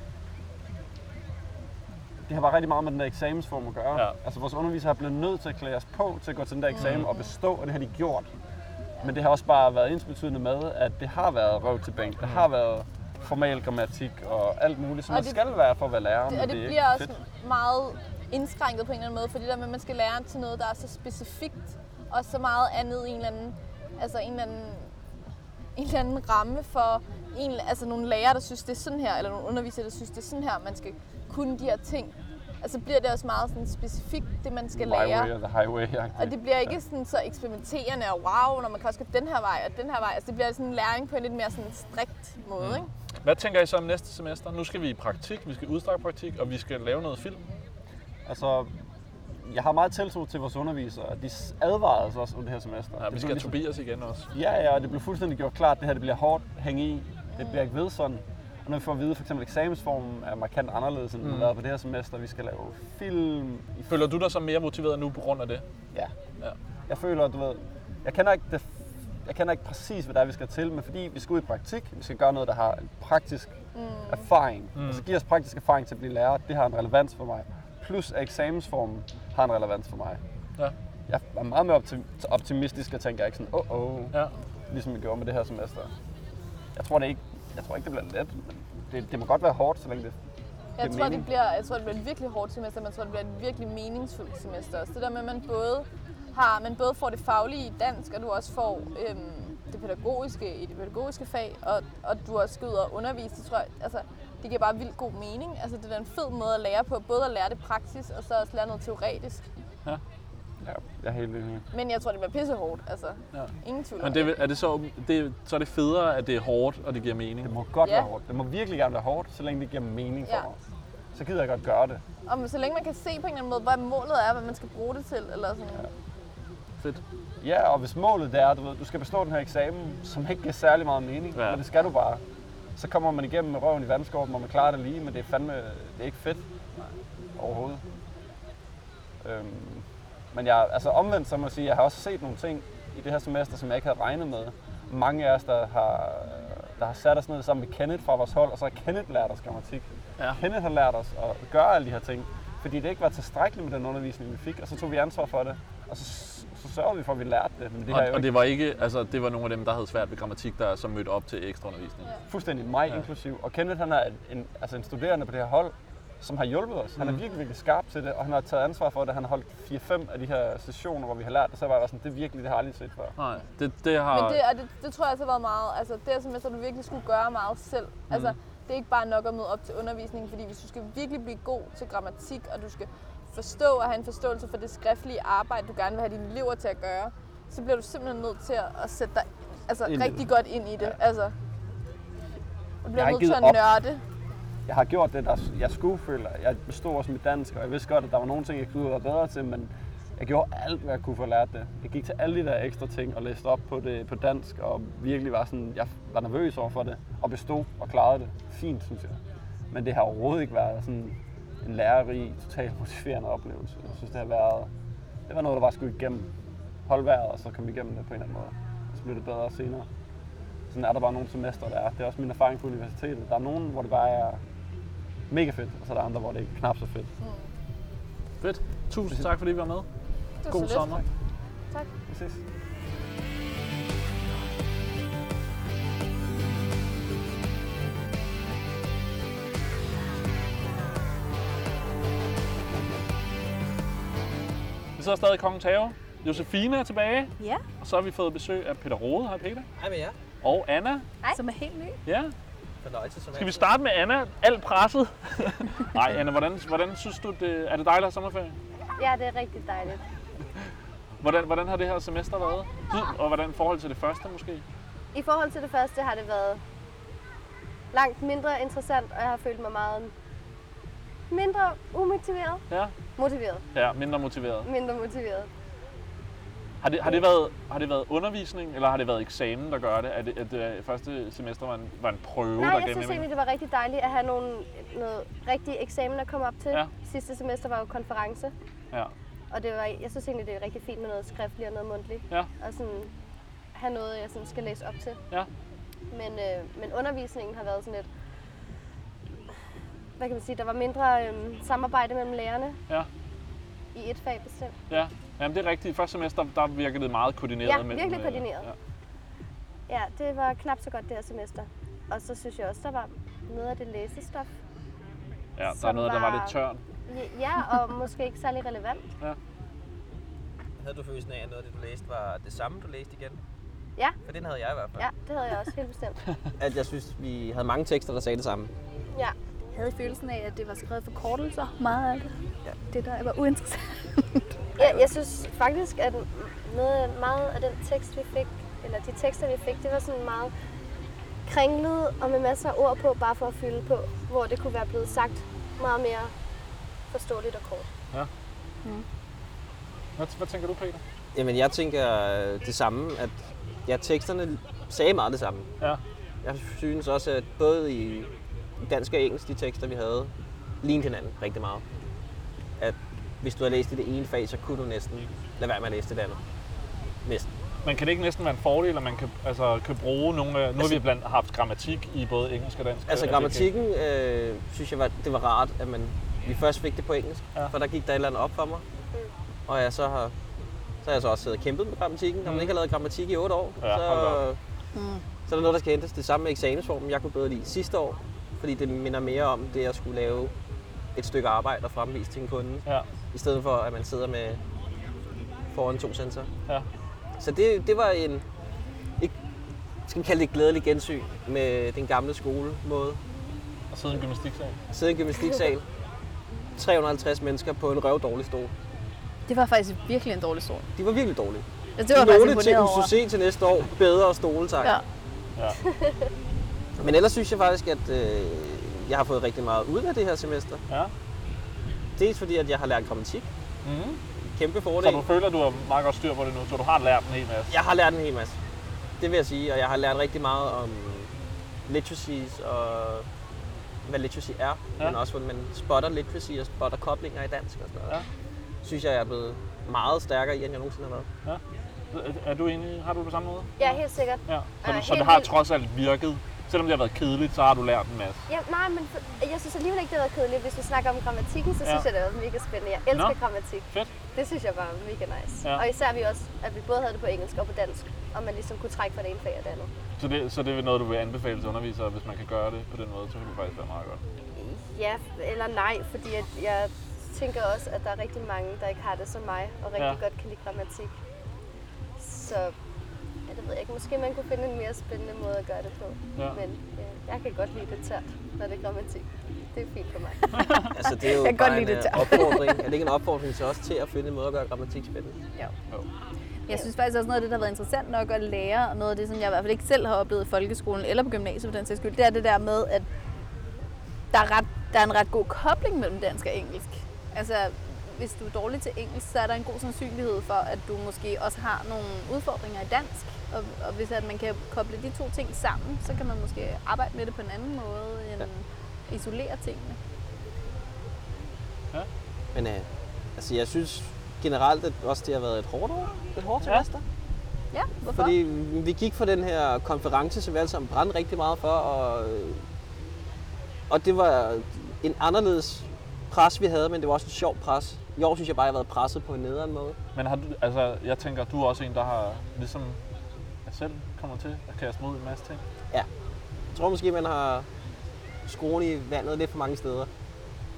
det har bare rigtig meget med den der eksamensform at gøre. Ja. Altså vores undervisere har blevet nødt til at klæde os på til at gå til den der eksamen og bestå, og det har de gjort. Men det har også bare været ensbetydende med, at det har været røv til bænk, det har været formal grammatik og alt muligt, som Og man det- skal være for at være lærer, Det, og det det er bliver også fedt. meget indskrænket på en eller anden måde, fordi der med, at man skal lære til noget, der er så specifikt, og så meget andet i en eller anden, altså en eller anden, en eller anden ramme for en, altså nogle lærere, der synes, det er sådan her, eller nogle undervisere, der synes, det er sådan her, man skal kunne de her ting. Altså bliver det også meget sådan specifikt, det man skal lære. the highway. Og det bliver ikke sådan så eksperimenterende og wow, når man kan også gå den her vej og den her vej. Altså det bliver sådan en læring på en lidt mere sådan strikt måde, Mm. ikke? Hvad tænker I så om næste semester? Nu skal vi i praktik, vi skal udstrække praktik, og vi skal lave noget film. Altså, jeg har meget tiltro til vores undervisere. De advarede os også under det her semester. Ja, Det vi skal ligesom- Tobias igen også. Ja, ja, og det blev fuldstændig gjort klart, at det her det bliver hårdt at hænge i. Det bliver ikke ved sådan. Og når vi får at vide, for eksempel eksamensformen er markant anderledes, end den har været på det her semester. Vi skal lave film. Føler du dig så mere motiveret nu på grund af det? Ja. Ja. Jeg føler, du ved, jeg kender ikke det, jeg kender ikke præcis, hvad der er, vi skal til, men fordi vi skal ud i praktik, vi skal gøre noget, der har en praktisk mm. erfaring, mm. altså give os praktisk erfaring til at blive lærer, det har en relevans for mig. Plus at eksamensformen har en relevans for mig. Ja. Jeg er meget mere optim- optimistisk og tænker ikke sådan, åh, oh, oh, Ja. ligesom vi gjorde med det her semester. Jeg tror, det ikke, jeg tror ikke, det bliver let, men det, det må godt være hårdt, så længe det Jeg giver tror, det bliver, jeg tror, det bliver et virkelig hårdt semester, men jeg tror, det bliver et virkelig meningsfuldt semester også. Det der med, at man både, har, man både får det faglige i dansk, og du også får øhm, det pædagogiske i det pædagogiske fag, og, og du også skal ud og undervise. Det tror jeg, altså, det giver bare vildt god mening. Altså, det er en fed måde at lære på, både at lære det praksis, og så også lære noget teoretisk. Ja, jeg er helt enig. Men jeg tror, det bliver pissehårdt, altså. Ja. Ingen tvivl Men det, er det så, det, så er det federe, at det er hårdt, og det giver mening. Det må godt Ja. være hårdt. Det må virkelig gerne være hårdt, så længe det giver mening for Ja. mig. Så gider jeg godt gøre det. Og så længe man kan se på en eller anden måde, hvad målet er, hvad man skal bruge det til, eller sådan. Fedt. Ja, og hvis målet det er, du ved, du skal bestå den her eksamen, som ikke giver særlig meget mening, Ja. men det skal du bare. Så kommer man igennem med røven i vandskorpen, og man klarer det lige, men det er fandme, det er ikke fedt overhovedet. Øhm, men jeg, altså omvendt, så må jeg sige, jeg har også set nogle ting i det her semester, som jeg ikke havde regnet med. Mange af os, der har, der har sat os ned sammen med Kenneth fra vores hold, og så har Kenneth lært os grammatik. Ja. Kenneth har lært os at gøre alle de her ting, fordi det ikke var tilstrækkeligt med den undervisning, vi fik, og så tog vi ansvar for det. Og så, så sørgede vi for, at vi lærte det. Men det Og, jo og ikke det var ikke, altså det var nogle af dem, der havde svært ved grammatik, der som mødte op til ekstra undervisning. Ja. fuldstændig mig Ja. inklusiv. Og Kenneth han er en, altså en studerende på det her hold, som har hjulpet os. Han er Mhm. virkelig, virkelig skarp til det, og han har taget ansvar for det. Han har holdt 4-5 af de her sessioner, hvor vi har lært det, så var jeg sådan, det er virkelig, det har jeg aldrig set før. Nej, det, det har... Men det, og det, det tror jeg også har været meget, altså det er semester, du virkelig skulle gøre meget selv. Mm. Altså, det er ikke bare nok at møde op til undervisning, fordi hvis du skal virkelig blive god til grammatik, og du skal forstå og have en forståelse for det skriftlige arbejde, du gerne vil have dine elever til at gøre, så bliver du simpelthen nødt til at, at sætte dig altså, Ind rigtig det. godt ind i det. Ja. Altså, du bliver nødt til at givet nørde. jeg har gjort det, der jeg skulle føle. Jeg bestod også mit dansk, og jeg vidste godt, at der var nogle ting, jeg kunne være bedre til, men jeg gjorde alt, hvad jeg kunne for at lære det. Jeg gik til alle de der ekstra ting og læste op på det på dansk, og virkelig var sådan, jeg var nervøs over for det, og bestod og klarede det. Fint, synes jeg. Men det har overhovedet ikke været sådan en lærerig, totalt motiverende oplevelse. Jeg synes, det har været, det var noget, der bare skulle igennem. Hold vejret, og så kom vi igennem det på en eller anden måde. Og så blev det bedre senere. Sådan er der bare nogle semester, der er. Det er også min erfaring på universitetet. Der er nogen, hvor det bare er mega fedt, og så er der andre, hvor det ikke er knap så fedt. Fedt. Tusind tak, fordi vi var med. Det var God så lidt. sommer. Vi ses. Vi sidder stadig i Kongens Have. Josefine er tilbage, Ja, og så har vi fået besøg af Peter Rode. Hej Peter. Hej med jer. Og Anna. som er helt ny. Ja. Fornøjelse som Skal vi starte med Anna? Alt presset. Nej, Anna, hvordan, hvordan synes du, det, er det dig, der har sommerferie? Ja, det er rigtig dejligt. Hvordan, hvordan har det her semester været? Og hvordan i forhold til det første måske? I forhold til det første har det været langt mindre interessant, og jeg har følt mig meget mindre umotiveret. Ja. Motiveret. Ja, mindre motiveret. Mindre motiveret. Har det, har det, været, har det været undervisning, eller har det været eksamen, der gør det? At det, at det første semester var en, var en prøve, Nej, der jeg synes egentlig, det var rigtig dejligt at have nogle, noget rigtig eksamen at komme op til. Ja. Sidste semester var jo konference, Ja. og det var, jeg synes egentlig, det er rigtig fint med noget skriftligt og noget mundtligt. Ja. Og sådan have noget, jeg sådan skal læse op til. Ja. Men, øh, men undervisningen har været sådan lidt... Hvad kan man sige? Der var mindre øh, samarbejde mellem lærerne Ja. i et fag bestemt. Ja, Jamen, det er rigtigt. I første semester, der virkede det meget koordineret. Ja, mellem, virkelig øh, koordineret. Ja. Ja, det var knap så godt det her semester. Og så synes jeg også, der var noget af det læsestof. ja, der er noget, der var var- lidt tørt. Ja, og måske ikke særlig relevant. Havde du følelsen af, at noget af det, du læste, var det samme, du læste igen? Ja. For den havde jeg i hvert fald. Ja, det havde jeg også helt bestemt. At jeg synes, vi havde mange tekster, der sagde det samme. Ja, havde følelsen af, at det var skrevet for kortelser, meget af det. Ja. Det der var uinteressant. jeg, jeg synes faktisk, at noget, meget af den tekst, vi fik, eller de tekster, vi fik, det var sådan meget kringlet og med masser af ord på, bare for at fylde på, hvor det kunne være blevet sagt meget mere forståeligt og kort. Hvad, hvad tænker du, Peter? Jamen, jeg tænker øh, det samme, at ja, teksterne sagde meget det samme. Ja. Jeg synes også, at både i dansk og engelsk, de tekster, vi havde, lignede hinanden rigtig meget. At hvis du har læst i det ene fag, så kunne du næsten lade være med at læse det andet. Næsten. Men kan det ikke næsten være en fordel, at man kan, altså, kan bruge nogle... Nu har Altså- vi blandt haft grammatik i både engelsk og dansk. Altså grammatikken, øh, synes jeg, var, det var rart, at man, vi først fik det på engelsk, Ja. for der gik der et eller andet op for mig. Og jeg så har, så har jeg så også siddet og kæmpet med grammatikken. Når man Mm. ikke har lavet grammatik i 8 år, Ja, så, op. så er der noget, der skal hentes. Det samme med eksamensformen, jeg kunne bedre lide sidste år, fordi det minder mere om det at skulle lave et stykke arbejde og fremvise til en kunde, Ja. i stedet for at man sidder med foran to sensorer. Ja. Så det, det var en, ikke, skal vi kalde det et glædeligt gensyn med den gamle skolemåde Og sidde i en gymnastiksal. sidde i en gymnastiksal. 350 mennesker på en røv dårlig stol. Det var faktisk virkelig en dårlig stol. De var virkelig dårlige. Altså, det var jeg Nogle faktisk imponeret over. skulle se til næste år, bedre stole, tak. Ja. Men ellers synes jeg faktisk, at øh, jeg har fået rigtig meget ud af det her semester. Ja. Dels fordi, at jeg har lært grammatik. Mm. Kæmpe Så fordel. du føler, at du har meget godt styr på det nu, så du har lært en hel masse. Jeg har lært en hel masse. Det vil jeg sige, og jeg har lært rigtig meget om literacies og hvad literacy er, Ja. ja. men også hvordan man spotter literacy og spotter koblinger i dansk og sådan noget. Ja. Synes jeg, jeg er blevet meget stærkere i, end jeg nogensinde har været. Er- Er du enig? Har du det på samme måde? Ja, helt sikkert. Ja. Så, Ja, du, så helt det har vildt. trods alt virket. Selvom det har været kedeligt, så har du lært en masse. Ja, nej, men jeg synes alligevel ikke, det har været kedeligt. Hvis vi snakker om grammatikken, så Ja. synes jeg, det var mega spændende. Jeg elsker Nå. grammatik. Fedt. Det synes jeg var mega nice. Ja. Og især vi også, at vi både havde det på engelsk og på dansk. Og man ligesom kunne trække fra det ene fag og det andet. Så det, så det er noget, du vil anbefale til undervisere, hvis man kan gøre det på den måde, så kan det faktisk være meget godt. Ja, eller nej, fordi at jeg tænker også, at der er rigtig mange, der ikke har det som mig, og rigtig Ja. godt kan lide grammatik. Så ved jeg ikke. Måske man kunne finde en mere spændende måde at gøre det på. Ja. Men ja, jeg kan godt lide det tørt, når det er grammatik. Det er fint for mig. Altså, det er jo Jeg kan godt lide en det øh, der. opfordring. Er det ikke en opfordring til os til at finde en måde at gøre grammatik spændende? Jeg synes faktisk også noget af det, der har været interessant nok at lære, og noget af det, som jeg i hvert fald ikke selv har oplevet i folkeskolen eller på gymnasiet for den sags skyld, det er det der med, at der er, ret, der er en ret god kobling mellem dansk og engelsk. Altså, hvis du er dårlig til engelsk, så er der en god sandsynlighed for, at du måske også har nogle udfordringer i dansk. Og, og hvis at man kan koble de to ting sammen, så kan man måske arbejde med det på en anden måde, end ja. isolere tingene. Men øh, altså, jeg synes generelt, at også det har været et hårdt år. Et hårdt Ja. semester. Ja, hvorfor? Fordi vi gik for den her konference, som vi alle sammen brændte rigtig meget for, og, og det var en anderledes pres, vi havde, men det var også en sjov pres. I år synes jeg bare, jeg har været presset på en nederen måde. Men har du, altså, jeg tænker, du er også en, der har, ligesom jeg selv kommer til at kaste mod en masse ting. Jeg tror måske, man har skruen i vandet lidt for mange steder.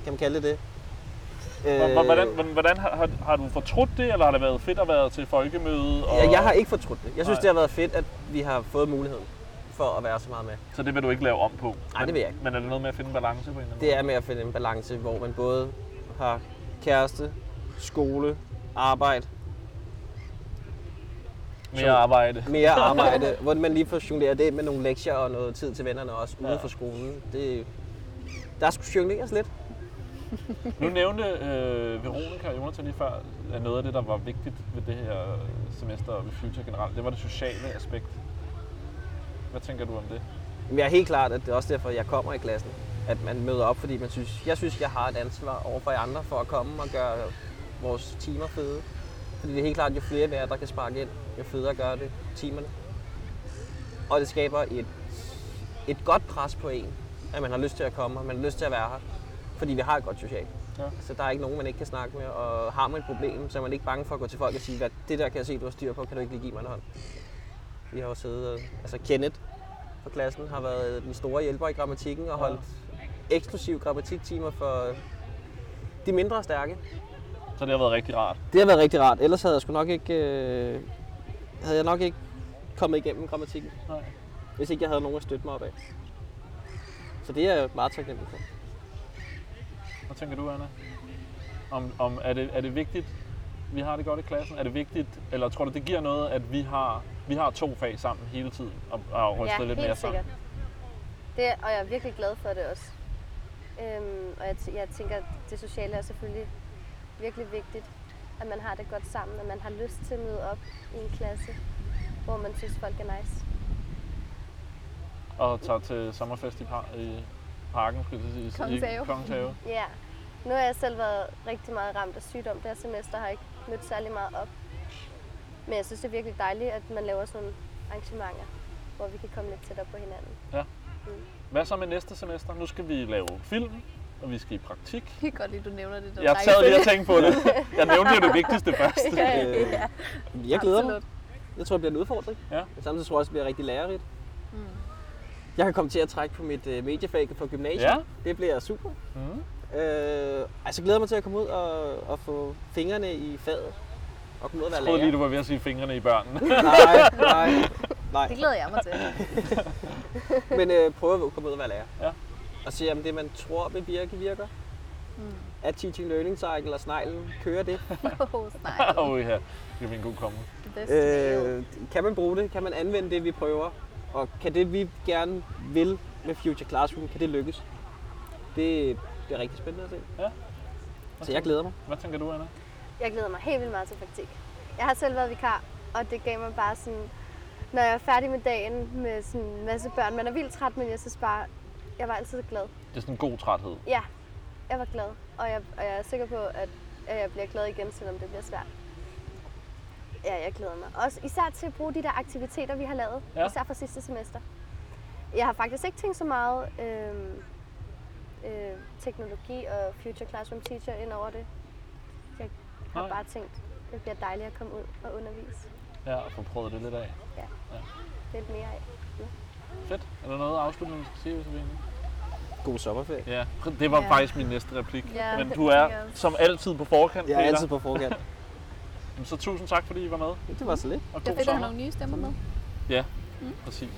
Kan man kalde det det? Øh... Hvordan, hvordan, hvordan har, har, du fortrudt det, eller har det været fedt at være til folkemøde? Og... Jeg, jeg har ikke fortrudt det. Jeg synes, Nej. det har været fedt, at vi har fået muligheden for at være så meget med. Så det vil du ikke lave om på? Nej, Men- det vil jeg ikke. Men er det noget med at finde en balance på en eller anden Det er med at finde en balance, hvor man både har kæreste, skole, arbejde? Mere arbejde. mere arbejde, hvor man lige får jongleret det med nogle lektier og noget tid til vennerne også ude Ja. for skolen. Det, der skulle jongleres lidt. Nu nævnte øh, Veronica og Jonathan lige før, at noget af det, der var vigtigt ved det her semester og ved Future generelt, det var det sociale aspekt. Hvad tænker du om det? Men jeg er helt klart, at det er også derfor, jeg kommer i klassen. At man møder op, fordi man synes, jeg synes, jeg har et ansvar over for andre for at komme og gøre vores timer fede. Fordi det er helt klart, jo flere er, der kan sparke ind, jo federe gør det timerne. Og det skaber et, et godt pres på en, at man har lyst til at komme, og man har lyst til at være her. Fordi vi har et godt socialt. Ja. Så der er ikke nogen, man ikke kan snakke med, og har man et problem, så er man ikke bange for at gå til folk og sige, hvad det der kan jeg se, du har styr på, kan du ikke lige give mig en hånd? Vi har jo siddet, og- altså Kenneth fra klassen har været den store hjælper i grammatikken og holdt eksklusiv grammatiktimer for de mindre stærke. Så det har været rigtig rart. Det har været rigtig rart, ellers havde jeg sgu nok ikke, øh, havde jeg nok ikke kommet igennem grammatikken, Nej. hvis ikke jeg havde nogen at støtte mig op af. Så det er jeg meget taknemmelig for. Hvad tænker du, Anna? Om, om er, det, er det vigtigt, vi har det godt i klassen? Er det vigtigt, eller tror du, det giver noget, at vi har, vi har to fag sammen hele tiden og, og ryster ja, lidt mere sikkert. sammen? Det, og jeg er virkelig glad for det også. Øhm, og jeg, t- jeg tænker, at det sociale er selvfølgelig virkelig vigtigt, at man har det godt sammen, at man har lyst til at møde op i en klasse, hvor man synes, folk er nice. Og tager til sommerfest i, par, i parken, skulle jeg sige. Kongens Have. Ja. Nu har jeg selv været rigtig meget ramt af sygdom det her semester, har ikke mødt særlig meget op. Men jeg synes, det er virkelig dejligt, at man laver sådan nogle arrangementer, hvor vi kan komme lidt tættere på hinanden. Hvad så med næste semester? Nu skal vi lave film, og vi skal i praktik. Jeg kan godt lide, du nævner det. der Jeg sad lige og tænkte på det. Jeg nævnte jo det vigtigste først. ja, Øh, ja. Jeg glæder mig. Absolut. Jeg tror, det bliver en udfordring. Ja. Men samtidig tror jeg også, det bliver rigtig lærerigt. Mm. Jeg kan komme til at trække på mit øh, mediefag på gymnasiet. Ja. Det bliver super. Mm. Øh, altså glæder mig til at komme ud og, og få fingrene i faget. Og komme ud og være Jeg troede lærer. lige, du var ved at sige fingrene i børnene. Nej, nej, nej. Det glæder jeg mig til. Men øh, prøve at komme ud og være lærer. Ja. Og se, om det, man tror vil virke, virker. Mm. At teaching learning cycle og sneglen kører det. Åh, nej. Åh ja, det blive en god komme. Øh, kan man bruge det? Kan man anvende det, vi prøver? Og kan det, vi gerne vil med Future Classroom, kan det lykkes? Det bliver rigtig spændende at se. Ja. Så jeg glæder mig. Hvad tænker du, Anna? Jeg glæder mig helt vildt meget til praktik. Jeg har selv været vikar, og det gav mig bare sådan, når jeg er færdig med dagen med sådan en masse børn, man er vildt træt, men jeg synes bare, jeg var altid glad. Det er sådan en god træthed. Ja, jeg var glad, og jeg, og jeg er sikker på, at, at jeg bliver glad igen, selvom det bliver svært. Ja, jeg glæder mig. Også især til at bruge de der aktiviteter, vi har lavet, ja. især fra sidste semester. Jeg har faktisk ikke tænkt så meget øh, øh, teknologi og Future Classroom Teacher ind over det. Jeg har Nej. bare tænkt, det bliver dejligt at komme ud og undervise Ja, og få prøvet det lidt af. lidt mere af. Fedt. Er der noget afsluttende, du skal sige, Josefine? God sommerferie. Ja, det var Ja. faktisk min næste replik. Ja, Men du er som altid på forkant, Jeg er Peter. altid på forkant. Så tusind tak, fordi I var med. Det var så lidt. Og Det god fedt at have sommer. nogle nye stemmer med. Præcis.